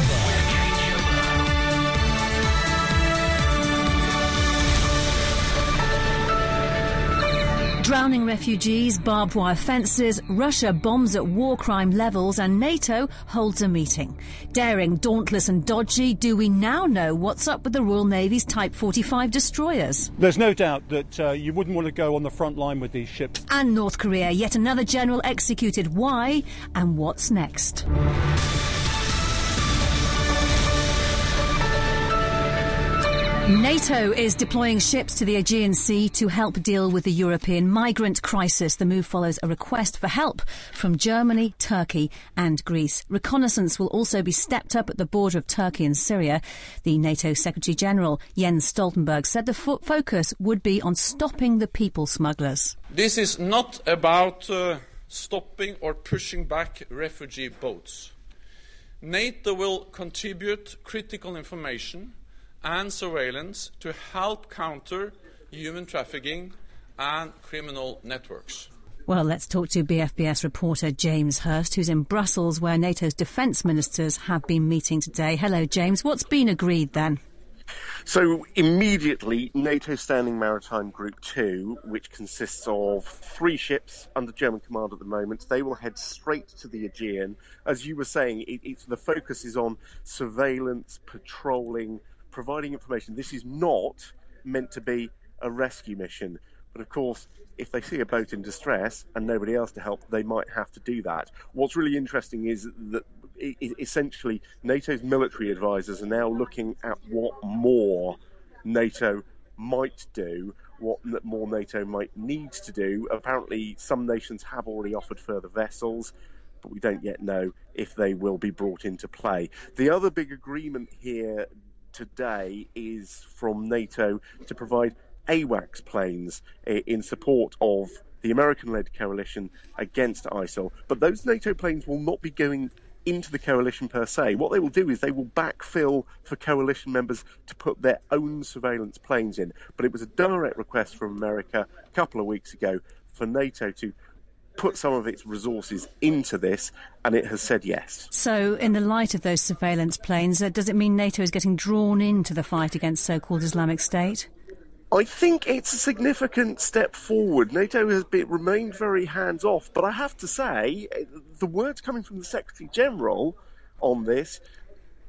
bug. Drowning refugees, barbed wire fences, Russia bombs at war crime levels, and NATO holds a meeting. Daring, dauntless, and dodgy, do we now know what's up with the Royal Navy's Type 45 destroyers? There's no doubt that uh, you wouldn't want to go on the front line with these ships. And North Korea, yet another general executed. Why? And what's next? NATO is deploying ships to the Aegean Sea to help deal with the European migrant crisis. The move follows a request for help from Germany, Turkey, and Greece. Reconnaissance will also be stepped up at the border of Turkey and Syria. The NATO Secretary General Jens Stoltenberg said the fo- focus would be on stopping the people smugglers. This is not about uh, stopping or pushing back refugee boats. NATO will contribute critical information and surveillance to help counter human trafficking and criminal networks. Well, let's talk to BFBS reporter James Hurst, who's in Brussels, where NATO's defence ministers have been meeting today. Hello, James. What's been agreed then? So immediately, NATO Standing Maritime Group 2, which consists of three ships under German command at the moment, they will head straight to the Aegean. As you were saying, it, the focus is on surveillance, patrolling, providing information. This is not meant to be a rescue mission. But of course, if they see a boat in distress and nobody else to help, they might have to do that. What's really interesting is that essentially NATO's military advisors are now looking at what more NATO might do, what more NATO might need to do. Apparently, some nations have already offered further vessels, but we don't yet know if they will be brought into play. The other big agreement here today is from NATO to provide AWACS planes in support of the American led coalition against ISIL. But those NATO planes will not be going into the coalition per se. What they will do is they will backfill for coalition members to put their own surveillance planes in. But it was a direct request from America a couple of weeks ago for NATO to put some of its resources into this, and it has said yes. So, in the light of those surveillance planes, uh, does it mean NATO is getting drawn into the fight against so called Islamic State? I think it's a significant step forward. NATO has been, remained very hands off, but I have to say, the words coming from the Secretary General on this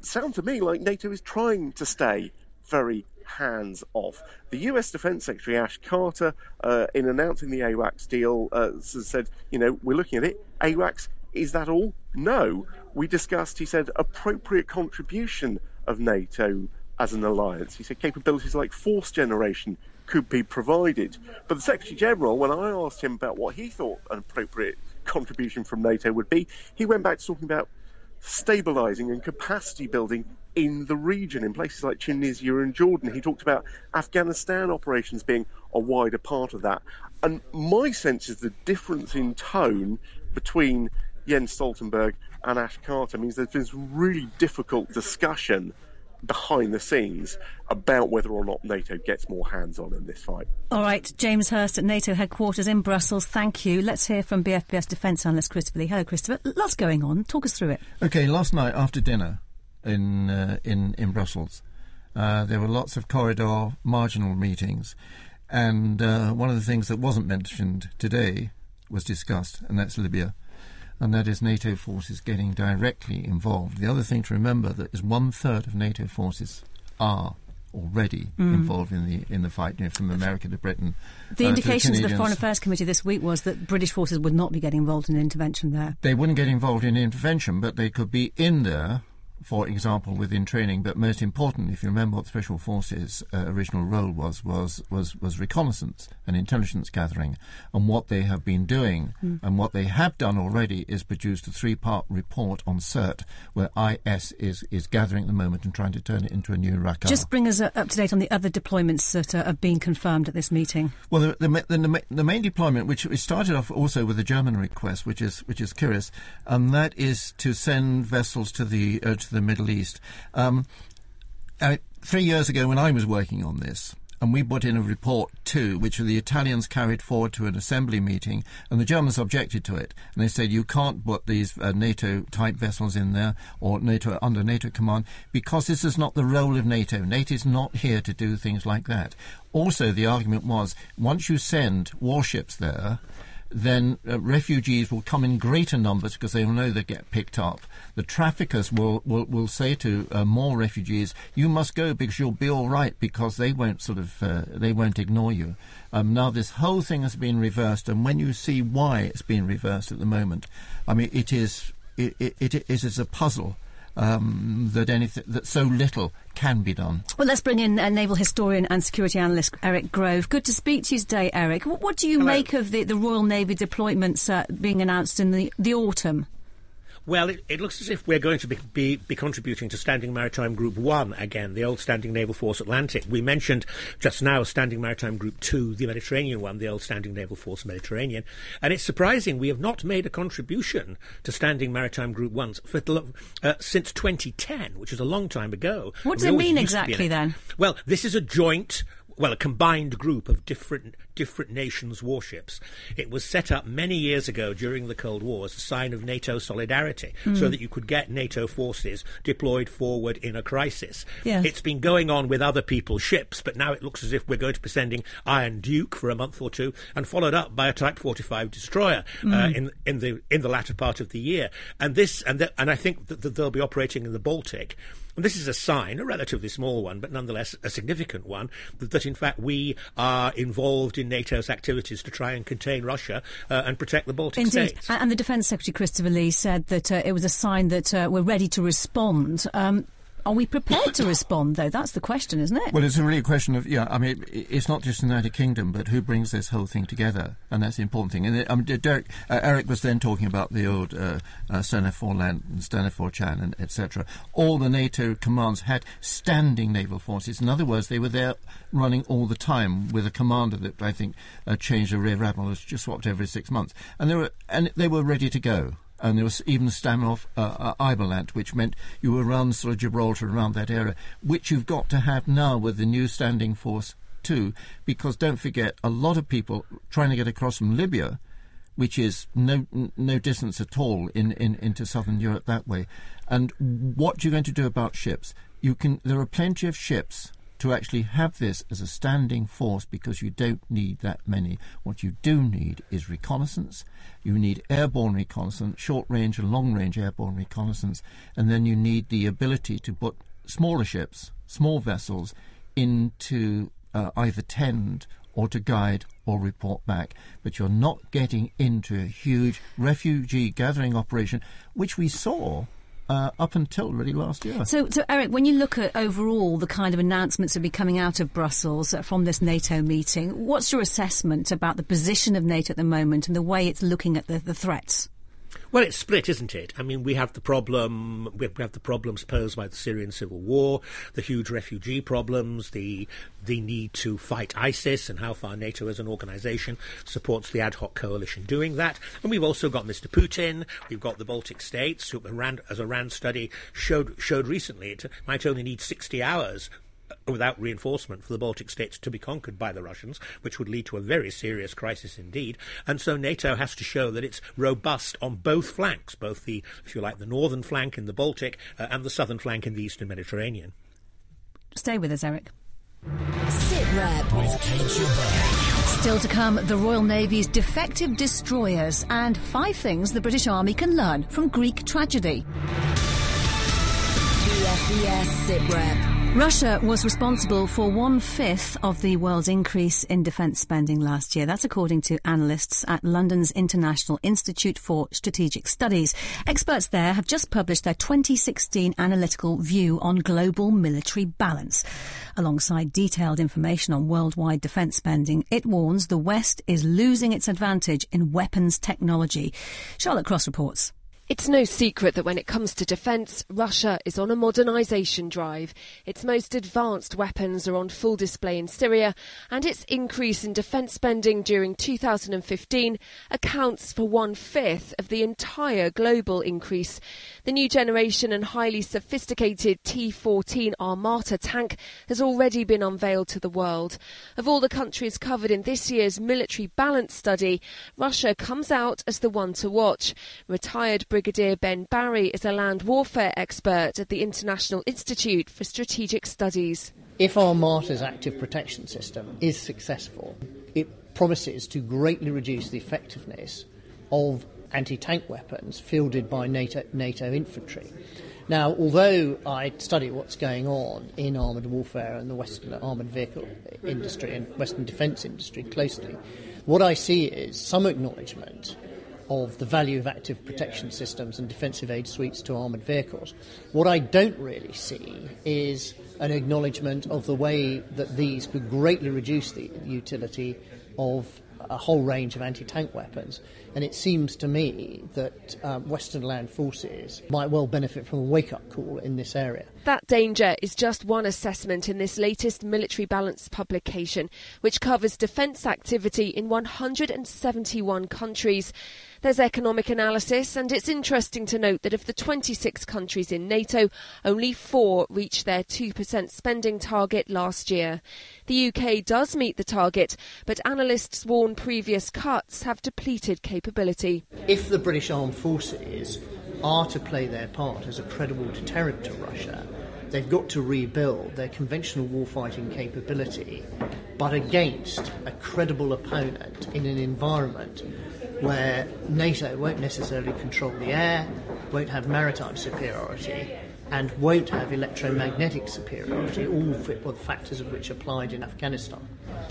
sound to me like NATO is trying to stay very hands off. The US Defense Secretary Ash Carter, uh, in announcing the AWACS deal, uh, said, you know, we're looking at it. AWACS, is that all? No. We discussed, he said, appropriate contribution of NATO as an alliance. He said capabilities like force generation could be provided. But the Secretary General, when I asked him about what he thought an appropriate contribution from NATO would be, he went back to talking about stabilizing and capacity building in the region, in places like Tunisia and Jordan. He talked about Afghanistan operations being a wider part of that. And my sense is the difference in tone between Jens Stoltenberg and Ash Carter means there's been really difficult discussion behind the scenes about whether or not NATO gets more hands on in this fight. All right, James Hurst at NATO headquarters in Brussels, thank you. Let's hear from BFBS defence analyst Christopher Lee. Hello, Christopher. Lots going on. Talk us through it. Okay, last night after dinner in, uh, in, in Brussels, uh, there were lots of corridor marginal meetings. And uh, one of the things that wasn't mentioned today was discussed, and that's Libya and that is NATO forces getting directly involved. The other thing to remember that is one third of NATO forces are already mm. involved in the in the fight, you know, from America to Britain. The uh, indications of the Foreign Affairs Committee this week was that British forces would not be getting involved in intervention there. They wouldn't get involved in intervention, but they could be in there for example, within training. But most important, if you remember what Special Forces' uh, original role was, was, was, was reconnaissance and intelligence gathering. And what they have been doing mm. and what they have done already is produced a three part report on Sirte, where IS is, is gathering at the moment and trying to turn it into a new Raqqa. Just bring us uh, up to date on the other deployments that uh, have been confirmed at this meeting. Well, the, the, the, the main deployment, which started off also with a German request, which is, which is curious, and that is to send vessels to the, uh, to the Middle East. Um, three years ago, when I was working on this, and we put in a report too, which the Italians carried forward to an assembly meeting, and the Germans objected to it. And they said, you can't put these uh, NATO type vessels in there or NATO under NATO command because this is not the role of NATO. NATO is not here to do things like that. Also, the argument was once you send warships there, then uh, refugees will come in greater numbers because they will know they get picked up. The traffickers will, will, will say to uh, more refugees, "You must go because you'll be all right," because they won't sort of uh, they won't ignore you. Um, now this whole thing has been reversed, and when you see why it's been reversed at the moment, I mean it is it, it, it is a puzzle um, that anything that so little can be done. Well, let's bring in a naval historian and security analyst Eric Grove. Good to speak to you today, Eric. What, what do you Hello. make of the, the Royal Navy deployments uh, being announced in the, the autumn? Well, it, it, looks as if we're going to be, be, be, contributing to Standing Maritime Group 1 again, the old Standing Naval Force Atlantic. We mentioned just now Standing Maritime Group 2, the Mediterranean one, the old Standing Naval Force Mediterranean. And it's surprising we have not made a contribution to Standing Maritime Group 1 for, uh, since 2010, which is a long time ago. What does it mean exactly then? Well, this is a joint well, a combined group of different different nations' warships. It was set up many years ago during the Cold War as a sign of NATO solidarity, mm. so that you could get NATO forces deployed forward in a crisis. Yes. It's been going on with other people's ships, but now it looks as if we're going to be sending Iron Duke for a month or two, and followed up by a Type 45 destroyer mm. uh, in in the in the latter part of the year. And this and the, and I think that, that they'll be operating in the Baltic. And this is a sign, a relatively small one, but nonetheless a significant one, that, that in fact we are involved in NATO's activities to try and contain Russia uh, and protect the Baltic Indeed. states. And the Defence Secretary Christopher Lee said that uh, it was a sign that uh, we're ready to respond. Um, are we prepared to respond, though? That's the question, isn't it? Well, it's really a question of, yeah, I mean, it's not just the United Kingdom, but who brings this whole thing together, and that's the important thing. And I mean, Derek, uh, Eric was then talking about the old uh, uh, STANAVFORLANT and STANAVFORCHAN, and etc. All the NATO commands had standing naval forces. In other words, they were there running all the time with a commander that I think uh, changed a rear admiral, was just swapped every six months, and they were and they were ready to go and there was even Stamhoff uh, uh, which meant you were around sort of Gibraltar, around that area, which you've got to have now with the new standing force too, because don't forget, a lot of people trying to get across from Libya, which is no no distance at all in, in into southern Europe that way, and what you're going to do about ships? You can. There are plenty of ships to actually have this as a standing force because you don't need that many. What you do need is reconnaissance. You need airborne reconnaissance, short range and long range airborne reconnaissance, and then you need the ability to put smaller ships, small vessels, into uh, either tend or to guide or report back. But you're not getting into a huge refugee gathering operation, which we saw uh, up until really last year. So, so Eric, when you look at overall the kind of announcements that will be coming out of Brussels uh, from this NATO meeting, what's your assessment about the position of NATO at the moment and the way it's looking at the, the threats? Well, it's split, isn't it? I mean, we have the problem. We have the problems posed by the Syrian civil war, the huge refugee problems, the the need to fight ISIS, and how far NATO as an organisation supports the ad hoc coalition doing that. And we've also got Mr. Putin. We've got the Baltic states, who, as a RAND study showed showed recently, it might only need 60 hours without reinforcement for the Baltic states to be conquered by the Russians, which would lead to a very serious crisis indeed. And so NATO has to show that it's robust on both flanks, both the, if you like, the northern flank in the Baltic uh, and the southern flank in the eastern Mediterranean. Stay with us, Eric. SITREP with Kate Still to come, the Royal Navy's defective destroyers and five things the British Army can learn from Greek tragedy. BFBS SITREP. Russia was responsible for one fifth of the world's increase in defence spending last year. That's according to analysts at London's International Institute for Strategic Studies. Experts there have just published their 2016 analytical view on global military balance. Alongside detailed information on worldwide defence spending, it warns the West is losing its advantage in weapons technology. Charlotte Cross reports. It's no secret that when it comes to defence, Russia is on a modernisation drive. Its most advanced weapons are on full display in Syria, and its increase in defence spending during 2015 accounts for one fifth of the entire global increase. The new generation and highly sophisticated T 14 Armata tank has already been unveiled to the world. Of all the countries covered in this year's military balance study, Russia comes out as the one to watch. Retired Brigadier Ben Barry is a land warfare expert at the International Institute for Strategic Studies. If Armata's active protection system is successful, it promises to greatly reduce the effectiveness of anti tank weapons fielded by NATO, NATO infantry. Now, although I study what's going on in armoured warfare and the Western armoured vehicle industry and Western defence industry closely, what I see is some acknowledgement of the value of active protection systems and defensive aid suites to armoured vehicles. What I don't really see is an acknowledgement of the way that these could greatly reduce the utility of a whole range of anti tank weapons. And it seems to me that um, Western land forces might well benefit from a wake up call in this area. That danger is just one assessment in this latest military balance publication, which covers defence activity in 171 countries. There's economic analysis, and it's interesting to note that of the 26 countries in NATO, only four reached their 2% spending target last year. The UK does meet the target, but analysts warn previous cuts have depleted capability. If the British Armed Forces are to play their part as a credible deterrent to Russia, they've got to rebuild their conventional warfighting capability, but against a credible opponent in an environment where NATO won't necessarily control the air, won't have maritime superiority, and won't have electromagnetic superiority, all the factors of which applied in Afghanistan.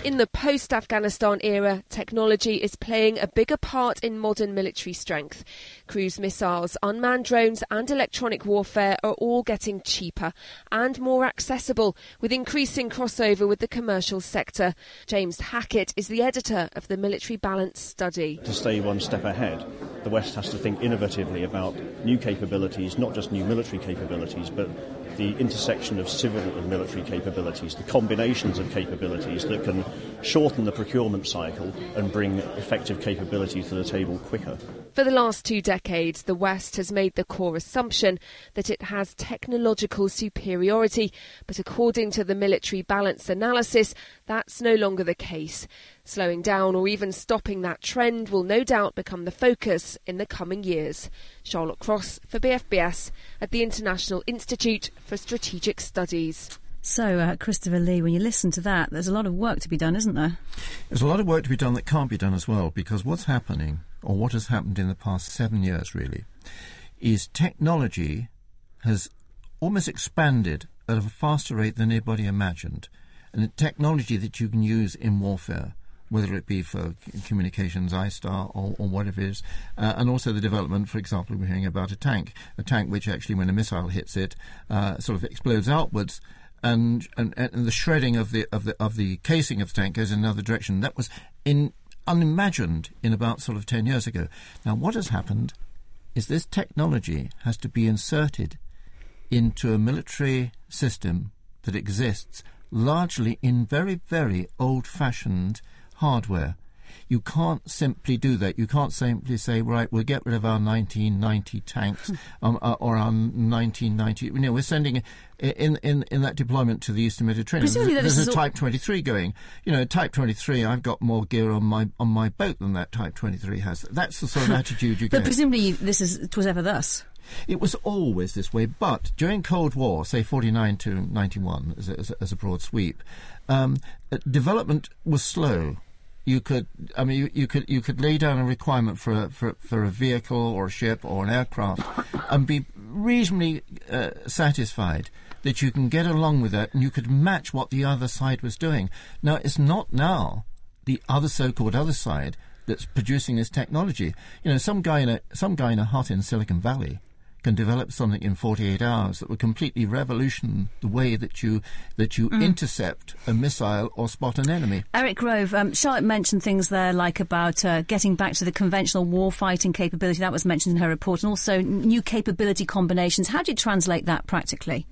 In the post Afghanistan era, technology is playing a bigger part in modern military strength. Cruise missiles, unmanned drones, and electronic warfare are all getting cheaper and more accessible, with increasing crossover with the commercial sector. James Hackett is the editor of the Military Balance Study. To stay one step ahead, the West has to think innovatively about new capabilities, not just new military capabilities, but the intersection of civil and military capabilities, the combinations of capabilities that can shorten the procurement cycle and bring effective capability to the table quicker. For the last two decades, the West has made the core assumption that it has technological superiority, but according to the military balance analysis, that's no longer the case. Slowing down or even stopping that trend will no doubt become the focus in the coming years. Charlotte Cross for BFBS at the International Institute for Strategic Studies. So, uh, Christopher Lee, when you listen to that, there's a lot of work to be done, isn't there? There's a lot of work to be done that can't be done as well, because what's happening, or what has happened in the past seven years really, is technology has almost expanded at a faster rate than anybody imagined. And the technology that you can use in warfare whether it be for communications, ISTAR, or, or whatever it is, uh, and also the development, for example, we're hearing about a tank, a tank which actually, when a missile hits it, uh, sort of explodes outwards. And, and and the shredding of the of the of the casing of the tank goes in another direction. That was in unimagined in about sort of ten years ago. Now, what has happened is this technology has to be inserted into a military system that exists largely in very, very old fashioned hardware. You can't simply do that. You can't simply say, right, we'll get rid of our 1990 tanks um, uh, or our 1990. You know, we're sending in, in, in that deployment to the Eastern Mediterranean. Presumably there's, there's a Type 23 going. You know, Type 23. I've got more gear on my on my boat than that Type 23 has. That's the sort of attitude you get. But presumably this is it was ever thus. It was always this way, but during Cold War, say 49 to 91, as a, as a, broad sweep, um, uh, development was slow. You could, I mean, you, you could you could lay down a requirement for a, for, for a vehicle or a ship or an aircraft, and be reasonably uh, satisfied that you can get along with it, and you could match what the other side was doing. Now, it's not now the other so-called other side that's producing this technology. You know, some guy in a some guy in a hut in Silicon Valley can develop something in 48 hours that will completely revolution the way that you that you intercept a missile or spot an enemy. Eric Grove, um, Charlotte mentioned things there like about uh, getting back to the conventional warfighting capability. That was mentioned in her report, and also new capability combinations. How do you translate that practically?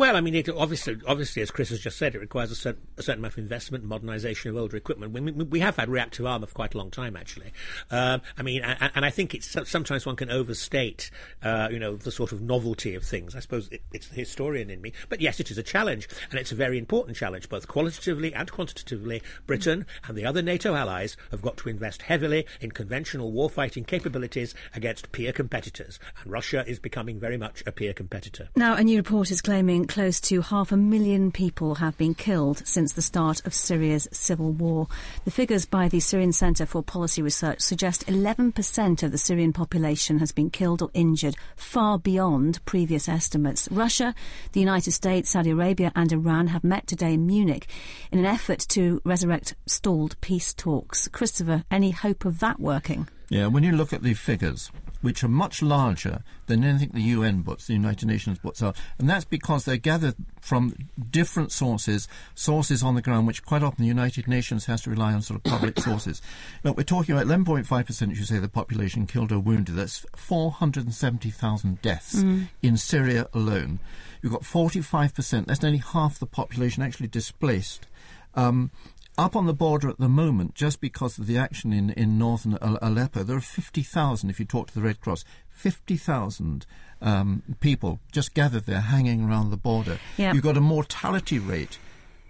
Well, I mean, it obviously, obviously, as Chris has just said, it requires a certain, a certain amount of investment and modernisation of older equipment. We, we, we have had reactive armour for quite a long time, actually. Um, I mean, and, and I think it's sometimes one can overstate, uh, you know, the sort of novelty of things. I suppose it, it's the historian in me, but yes, it is a challenge, and it's a very important challenge, both qualitatively and quantitatively. Britain and the other NATO allies have got to invest heavily in conventional warfighting capabilities against peer competitors, and Russia is becoming very much a peer competitor. Now, a new report is claiming close to half a million people have been killed since the start of Syria's civil war. The figures by the Syrian Centre for Policy Research suggest 11% of the Syrian population has been killed or injured, far beyond previous estimates. Russia, the United States, Saudi Arabia, and Iran have met today in Munich in an effort to resurrect stalled peace talks. Christopher, any hope of that working? Yeah, when you look at the figures, which are much larger than anything the UN puts, the United Nations puts out, and that's because they're gathered from different sources, sources on the ground, which quite often the United Nations has to rely on sort of public sources. Now, we're talking about 11.5%, you say, of the population killed or wounded. That's 470,000 deaths in Syria alone. You've got 45%, that's nearly half the population actually displaced. Um, up on the border at the moment, just because of the action in, in northern Aleppo, there are 50,000, if you talk to the Red Cross, 50,000 um, people just gathered there hanging around the border. Yeah. You've got a mortality rate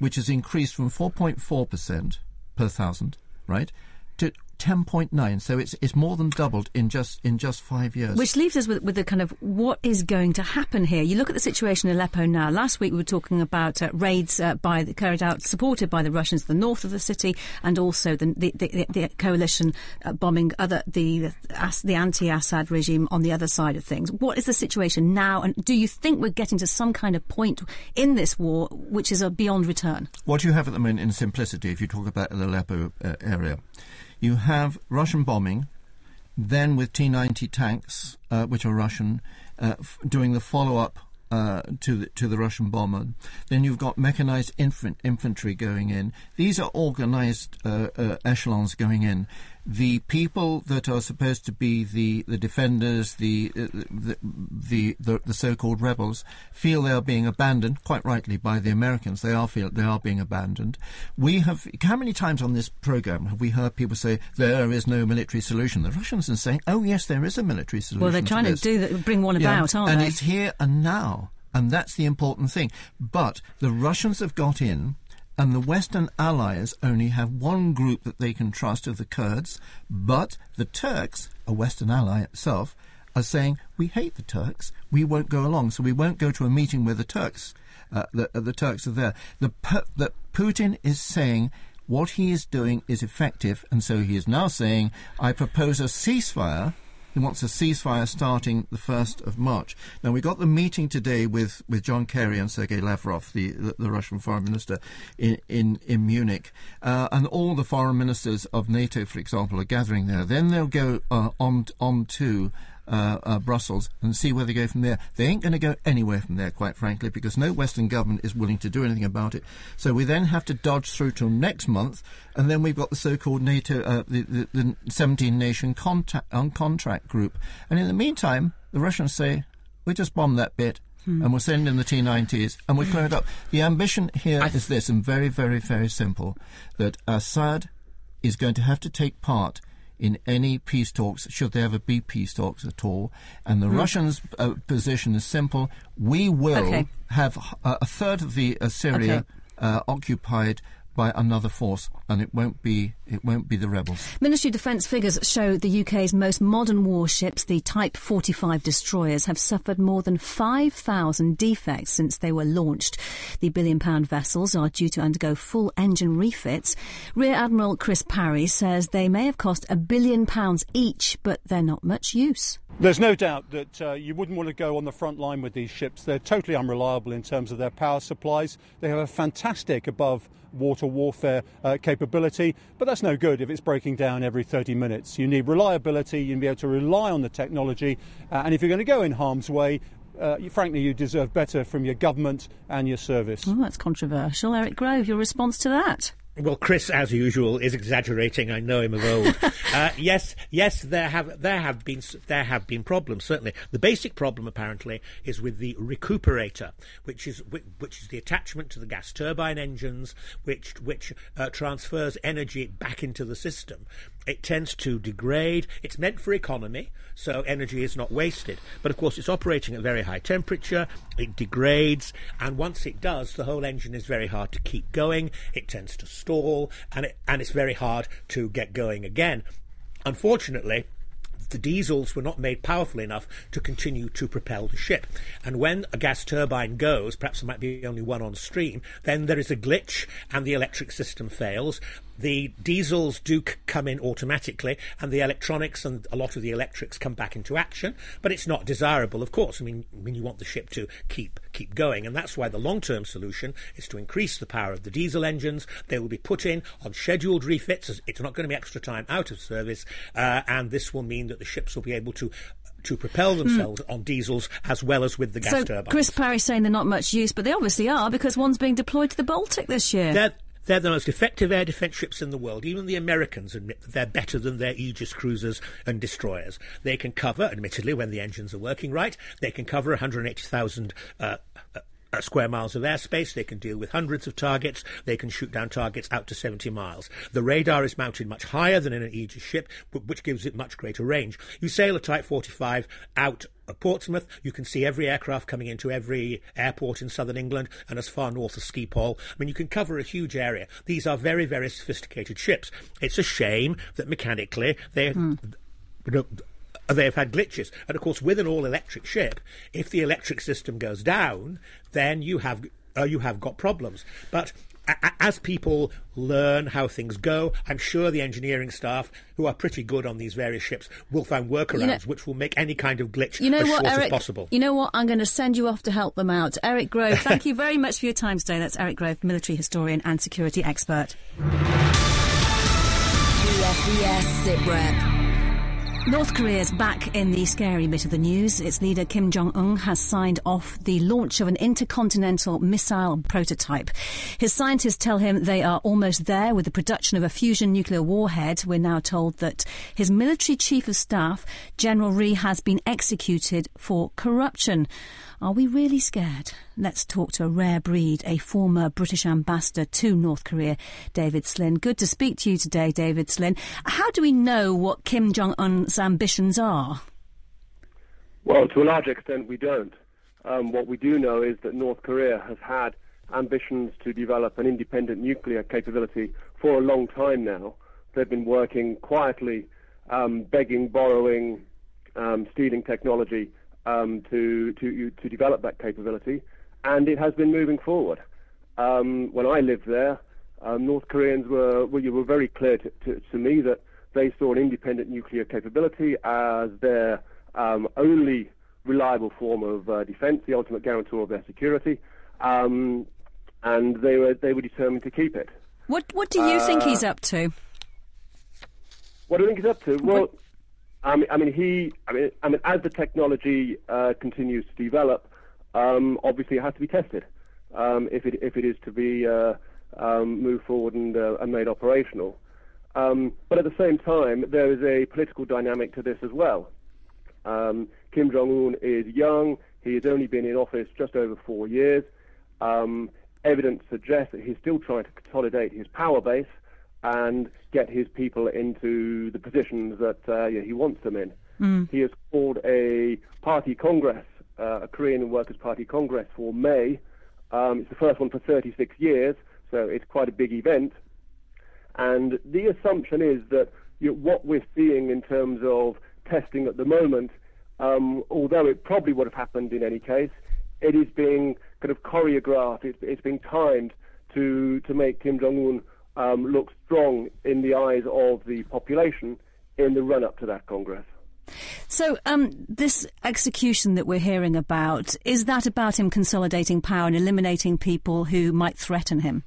which has increased from 4.4% per thousand, right, to 10.9. So it's, it's more than doubled in just, in just five years. Which leaves us with, with the kind of what is going to happen here. You look at the situation in Aleppo now. Last week we were talking about uh, raids uh, by the, carried out, supported by the Russians, the north of the city, and also the the, the, the coalition uh, bombing other the the, anti-Assad regime on the other side of things. What is the situation now, and do you think we're getting to some kind of point in this war which is a beyond return? What do you have at the moment in simplicity, if you talk about the Aleppo uh, area, you have Russian bombing, then with T 90 tanks, uh, which are Russian, uh, f- doing the follow up. Uh, to the to the Russian bomber, then you've got mechanized infant, infantry going in. These are organized uh, uh, echelons going in. The people that are supposed to be the, the defenders, the uh, the, the, the the so-called rebels, feel they are being abandoned, quite rightly, by the Americans. They are feel they are being abandoned. We have how many times on this program have we heard people say there is no military solution? The Russians are saying, oh yes, there is a military solution. Well, they're trying to, this. do that, bring one Yeah, about, aren't and they? And it's here and now, and that's the important thing. But the Russians have got in, and the Western allies only have one group that they can trust of the Kurds. But the Turks, a Western ally itself, are saying we hate the Turks. We won't go along, so we won't go to a meeting where the Turks, uh, the, uh, the Turks are there. The that Putin is saying. What he is doing is effective, and so he is now saying, I propose a ceasefire he wants a ceasefire starting the 1st of March. Now, we got the meeting today with, with John Kerry and Sergei Lavrov, the, the, the Russian foreign minister, in, in, in Munich. Uh, and all the foreign ministers of NATO, for example, are gathering there. Then they'll go uh, on, on to uh, uh, Brussels and see where they go from there. They ain't going to go anywhere from there, quite frankly, because no Western government is willing to do anything about it. So we then have to dodge through till next month, and then we've got the so-called NATO, uh, the, the, the 17-nation contact, um, contract group. And in the meantime, the Russians say, we just bombed that bit. And we'll send in the T-90s, and we clear it up. The ambition here is this, and very, very, very simple: that Assad is going to have to take part in any peace talks, should there ever be peace talks at all. And the Russians' uh, position is simple: we will Okay. have uh, a third of the uh, Syria Okay. uh, occupied by another force, and it won't be it won't be the rebels. Ministry of Defence figures show the UK's most modern warships, the Type 45 destroyers, have suffered more than 5,000 defects since they were launched. The billion pound vessels are due to undergo full engine refits. Rear Admiral Chris Parry says they may have cost a billion pounds each, but they're not much use. There's no doubt that uh, you wouldn't want to go on the front line with these ships. They're totally unreliable in terms of their power supplies. They have a fantastic above water warfare uh, capability, but that's no good if it's breaking down every 30 minutes. You need reliability, you need to be able to rely on the technology, uh, and if you're going to go in harm's way, uh, you, frankly, you deserve better from your government and your service. Oh, that's controversial. Eric Grove, your response to that? Well, Chris, as usual, is exaggerating. I know him of old. uh, yes, yes, there have there have been there have been problems. Certainly, the basic problem apparently is with the recuperator, which is which is the attachment to the gas turbine engines, which which uh, transfers energy back into the system. It tends to degrade. It's meant for economy, so energy is not wasted. But of course, it's operating at very high temperature. It degrades, and once it does, the whole engine is very hard to keep going. It tends to stall, and it, and it's very hard to get going again. Unfortunately, the diesels were not made powerful enough to continue to propel the ship. And when a gas turbine goes, perhaps there might be only one on stream, then there is a glitch and the electric system fails the diesels do c- come in automatically, and the electronics and a lot of the electrics come back into action. But it's not desirable, of course. I mean, I mean you want the ship to keep keep going, and that's why the long-term solution is to increase the power of the diesel engines. They will be put in on scheduled refits. As it's not going to be extra time out of service, uh, and this will mean that the ships will be able to to propel themselves mm. on diesels as well as with the gas so turbines. Chris Parry's saying they're not much use, but they obviously are because one's being deployed to the Baltic this year. They're, they're the most effective air defence ships in the world. Even the Americans admit that they're better than their Aegis cruisers and destroyers. They can cover, admittedly, when the engines are working right, they can cover 180,000 uh, uh, square miles of airspace. They can deal with hundreds of targets. They can shoot down targets out to 70 miles. The radar is mounted much higher than in an Aegis ship, which gives it much greater range. You sail a Type 45 out Portsmouth. You can see every aircraft coming into every airport in southern England and as far north as Schiphol. I mean, you can cover a huge area. These are very, very sophisticated ships. It's a shame that mechanically they. Mm. they have had glitches. And of course, with an all electric ship, if the electric system goes down, then you have uh, you have got problems. But as people learn how things go, I'm sure the engineering staff, who are pretty good on these various ships, will find workarounds you know, which will make any kind of glitch you know as what, short Eric, as possible. You know what? I'm going to send you off to help them out. Eric Grove, thank you very much for your time today. That's Eric Grove, military historian and security expert. BFBS North Korea is back in the scary bit of the news. Its leader Kim Jong un has signed off the launch of an intercontinental missile prototype. His scientists tell him they are almost there with the production of a fusion nuclear warhead. We're now told that his military chief of staff, General Ri, has been executed for corruption. Are we really scared? Let's talk to a rare breed, a former British ambassador to North Korea, David Slinn. Good to speak to you today, David Slinn. How do we know what Kim Jong un's ambitions are? Well, to a large extent, we don't. Um, what we do know is that North Korea has had ambitions to develop an independent nuclear capability for a long time now. They've been working quietly, um, begging, borrowing, um, stealing technology um, to, to, to develop that capability, and it has been moving forward. Um, when I lived there, um, North Koreans were, well, you were very clear to, to, to, me that they saw an independent nuclear capability as their um, only reliable form of uh, defense, the ultimate guarantor of their security, um, and they were, they were determined to keep it. What, what do you uh, think he's up to? What do you think he's up to? Well, what? I mean, I mean, he, I mean, I mean, as the technology uh, continues to develop, um, obviously it has to be tested um, if it if it is to be uh, um, moved forward and, uh, and made operational. Um, but at the same time, there is a political dynamic to this as well. Um, Kim Jong Un is young; he has only been in office just over four years. Um, evidence suggests that he's still trying to consolidate his power base and get his people into the positions that uh, he wants them in. Mm. He has called a party congress, uh, a Korean Workers' Party congress for May. Um, it's the first one for 36 years, so it's quite a big event. And the assumption is that you know, what we're seeing in terms of testing at the moment, um, although it probably would have happened in any case, it is being kind of choreographed, it's, it's being timed to, to make Kim Jong un um, look strong in the eyes of the population in the run up to that Congress. So, um, this execution that we're hearing about, is that about him consolidating power and eliminating people who might threaten him?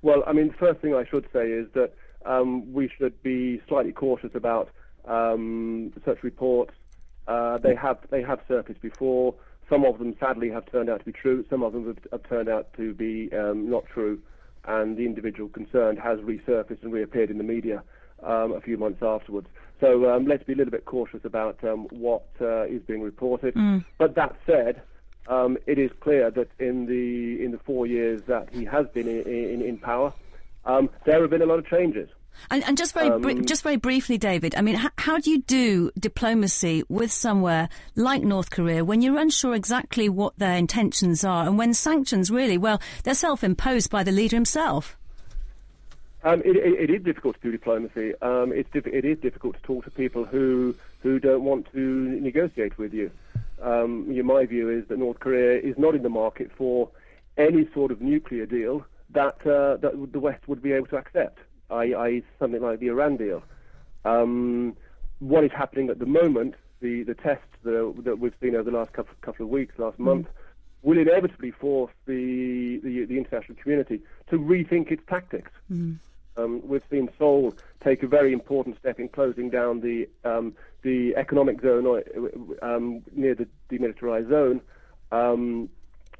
Well, I mean, the first thing I should say is that um, we should be slightly cautious about um, such reports. Uh, they have they have surfaced before. Some of them, sadly, have turned out to be true. Some of them have, have turned out to be um, not true, and the individual concerned has resurfaced and reappeared in the media um, a few months afterwards. So um, let's be a little bit cautious about um, what uh, is being reported. But that said, um, it is clear that in the in the four years that he has been in, in, in power, um, there have been a lot of changes. And, and just very Um, just very briefly, David. I mean, h- how do you do diplomacy with somewhere like North Korea when you're unsure exactly what their intentions are, and when sanctions really, well, they're self-imposed by the leader himself? Um, it, it, it is difficult to do diplomacy. Um, it's diff- it is difficult to talk to people who who don't want to negotiate with you. Um, you- my view is that North Korea is not in the market for any sort of nuclear deal that uh, that the West would be able to accept, i.e., something like the Iran deal. Um, what is happening at the moment, the the tests that, that we've seen over the last couple, couple of weeks, last month, will inevitably force the, the the international community to rethink its tactics. Um, we've seen Seoul take a very important step in closing down the um, the economic zone um, near the demilitarized zone. Um,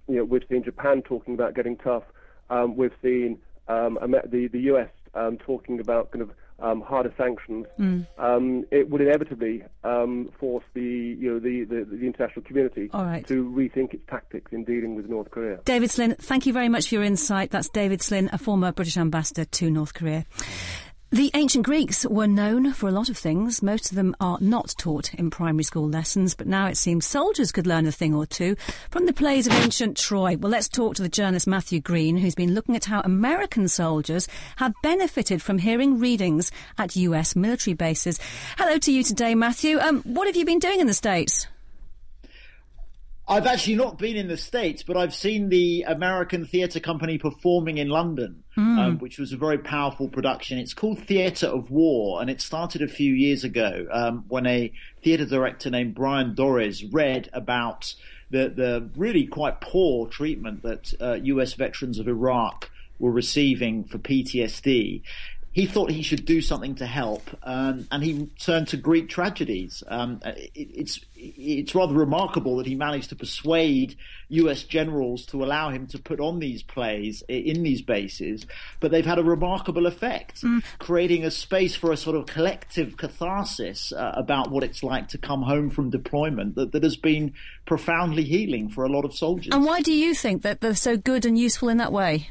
you know, we've seen Japan talking about getting tough. Um, we've seen um, the the US um, talking about kind of um, harder sanctions. Um, it would inevitably um, force the you know the, the, the international community right. to rethink its tactics in dealing with North Korea. David Slinn, thank you very much for your insight. That's David Slinn, a former British ambassador to North Korea. The ancient Greeks were known for a lot of things. Most of them are not taught in primary school lessons, but now it seems soldiers could learn a thing or two from the plays of ancient Troy. Well, let's talk to the journalist Matthew Green, who's been looking at how American soldiers have benefited from hearing readings at US military bases. Hello to you today, Matthew. Um, what have you been doing in the States? I've actually not been in the States, but I've seen the American Theatre Company performing in London, um, which was a very powerful production. It's called Theatre of War, and it started a few years ago um, when a theatre director named Bryan Doerries read about the, the really quite poor treatment that uh, US veterans of Iraq were receiving for PTSD. He thought he should do something to help, um, and he turned to Greek tragedies. Um, it, it's it's rather remarkable that he managed to persuade U.S. generals to allow him to put on these plays in these bases, but they've had a remarkable effect, creating a space for a sort of collective catharsis uh, about what it's like to come home from deployment that, that has been profoundly healing for a lot of soldiers. And why do you think that they're so good and useful in that way?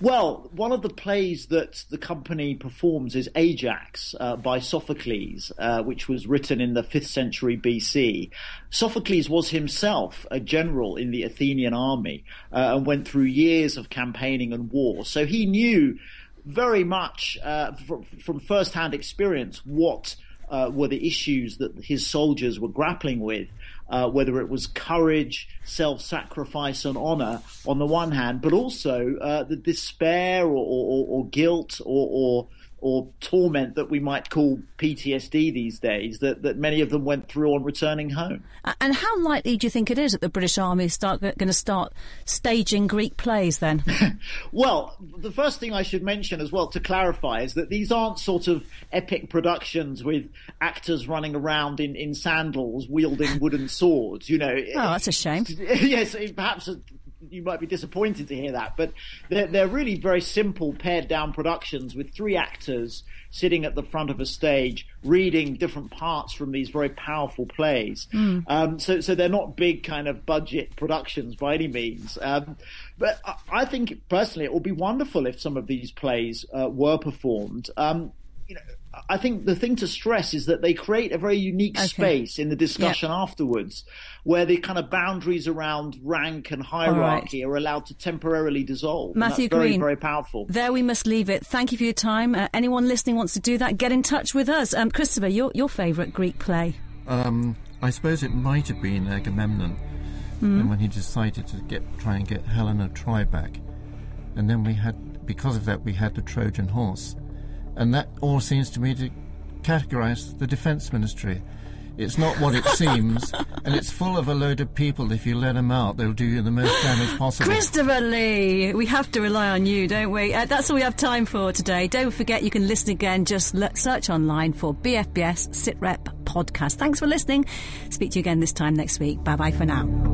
Well, one of the plays that the company performs is Ajax uh, by Sophocles, uh, which was written in the 5th century BC. Sophocles was himself a general in the Athenian army uh, and went through years of campaigning and war. So he knew very much uh, from, from first-hand experience what uh, were the issues that his soldiers were grappling with, uh, whether it was courage, self-sacrifice, and honor on the one hand, but also uh, the despair or, or, or guilt or, or or torment that we might call PTSD these days that, that many of them went through on returning home. And how likely do you think it is that the British Army is going to start staging Greek plays then? Well, the first thing I should mention as well to clarify is that these aren't sort of epic productions with actors running around in, in sandals wielding wooden swords, you know. Oh, that's a shame. yes, perhaps you might be disappointed to hear that, but they're, they're really very simple pared down productions with three actors sitting at the front of a stage reading different parts from these very powerful plays. Um, so, so they're not big kind of budget productions by any means. Um, but I, I think personally it would be wonderful if some of these plays uh, were performed. Um, you know, I think the thing to stress is that they create a very unique Okay. space in the discussion afterwards, where the kind of boundaries around rank and hierarchy are allowed to temporarily dissolve. Matthew that's very, Green. very powerful. There we must leave it. Thank you for your time. Uh, anyone listening wants to do that, get in touch with us. Um, Christopher, your, your favourite Greek play? Um, I suppose it might have been Agamemnon, and when he decided to get try and get Helen of Troy back, and then we had because of that we had the Trojan horse, and that all seems to me to categorise the defence ministry. It's not what it seems, and it's full of a load of people. If you let them out, they'll do you the most damage possible. Christopher Lee, we have to rely on you, don't we? Uh, that's all we have time for today. Don't forget you can listen again. Just l- search online for BFBS SITREP podcast. Thanks for listening. Speak to you again this time next week. Bye bye for now.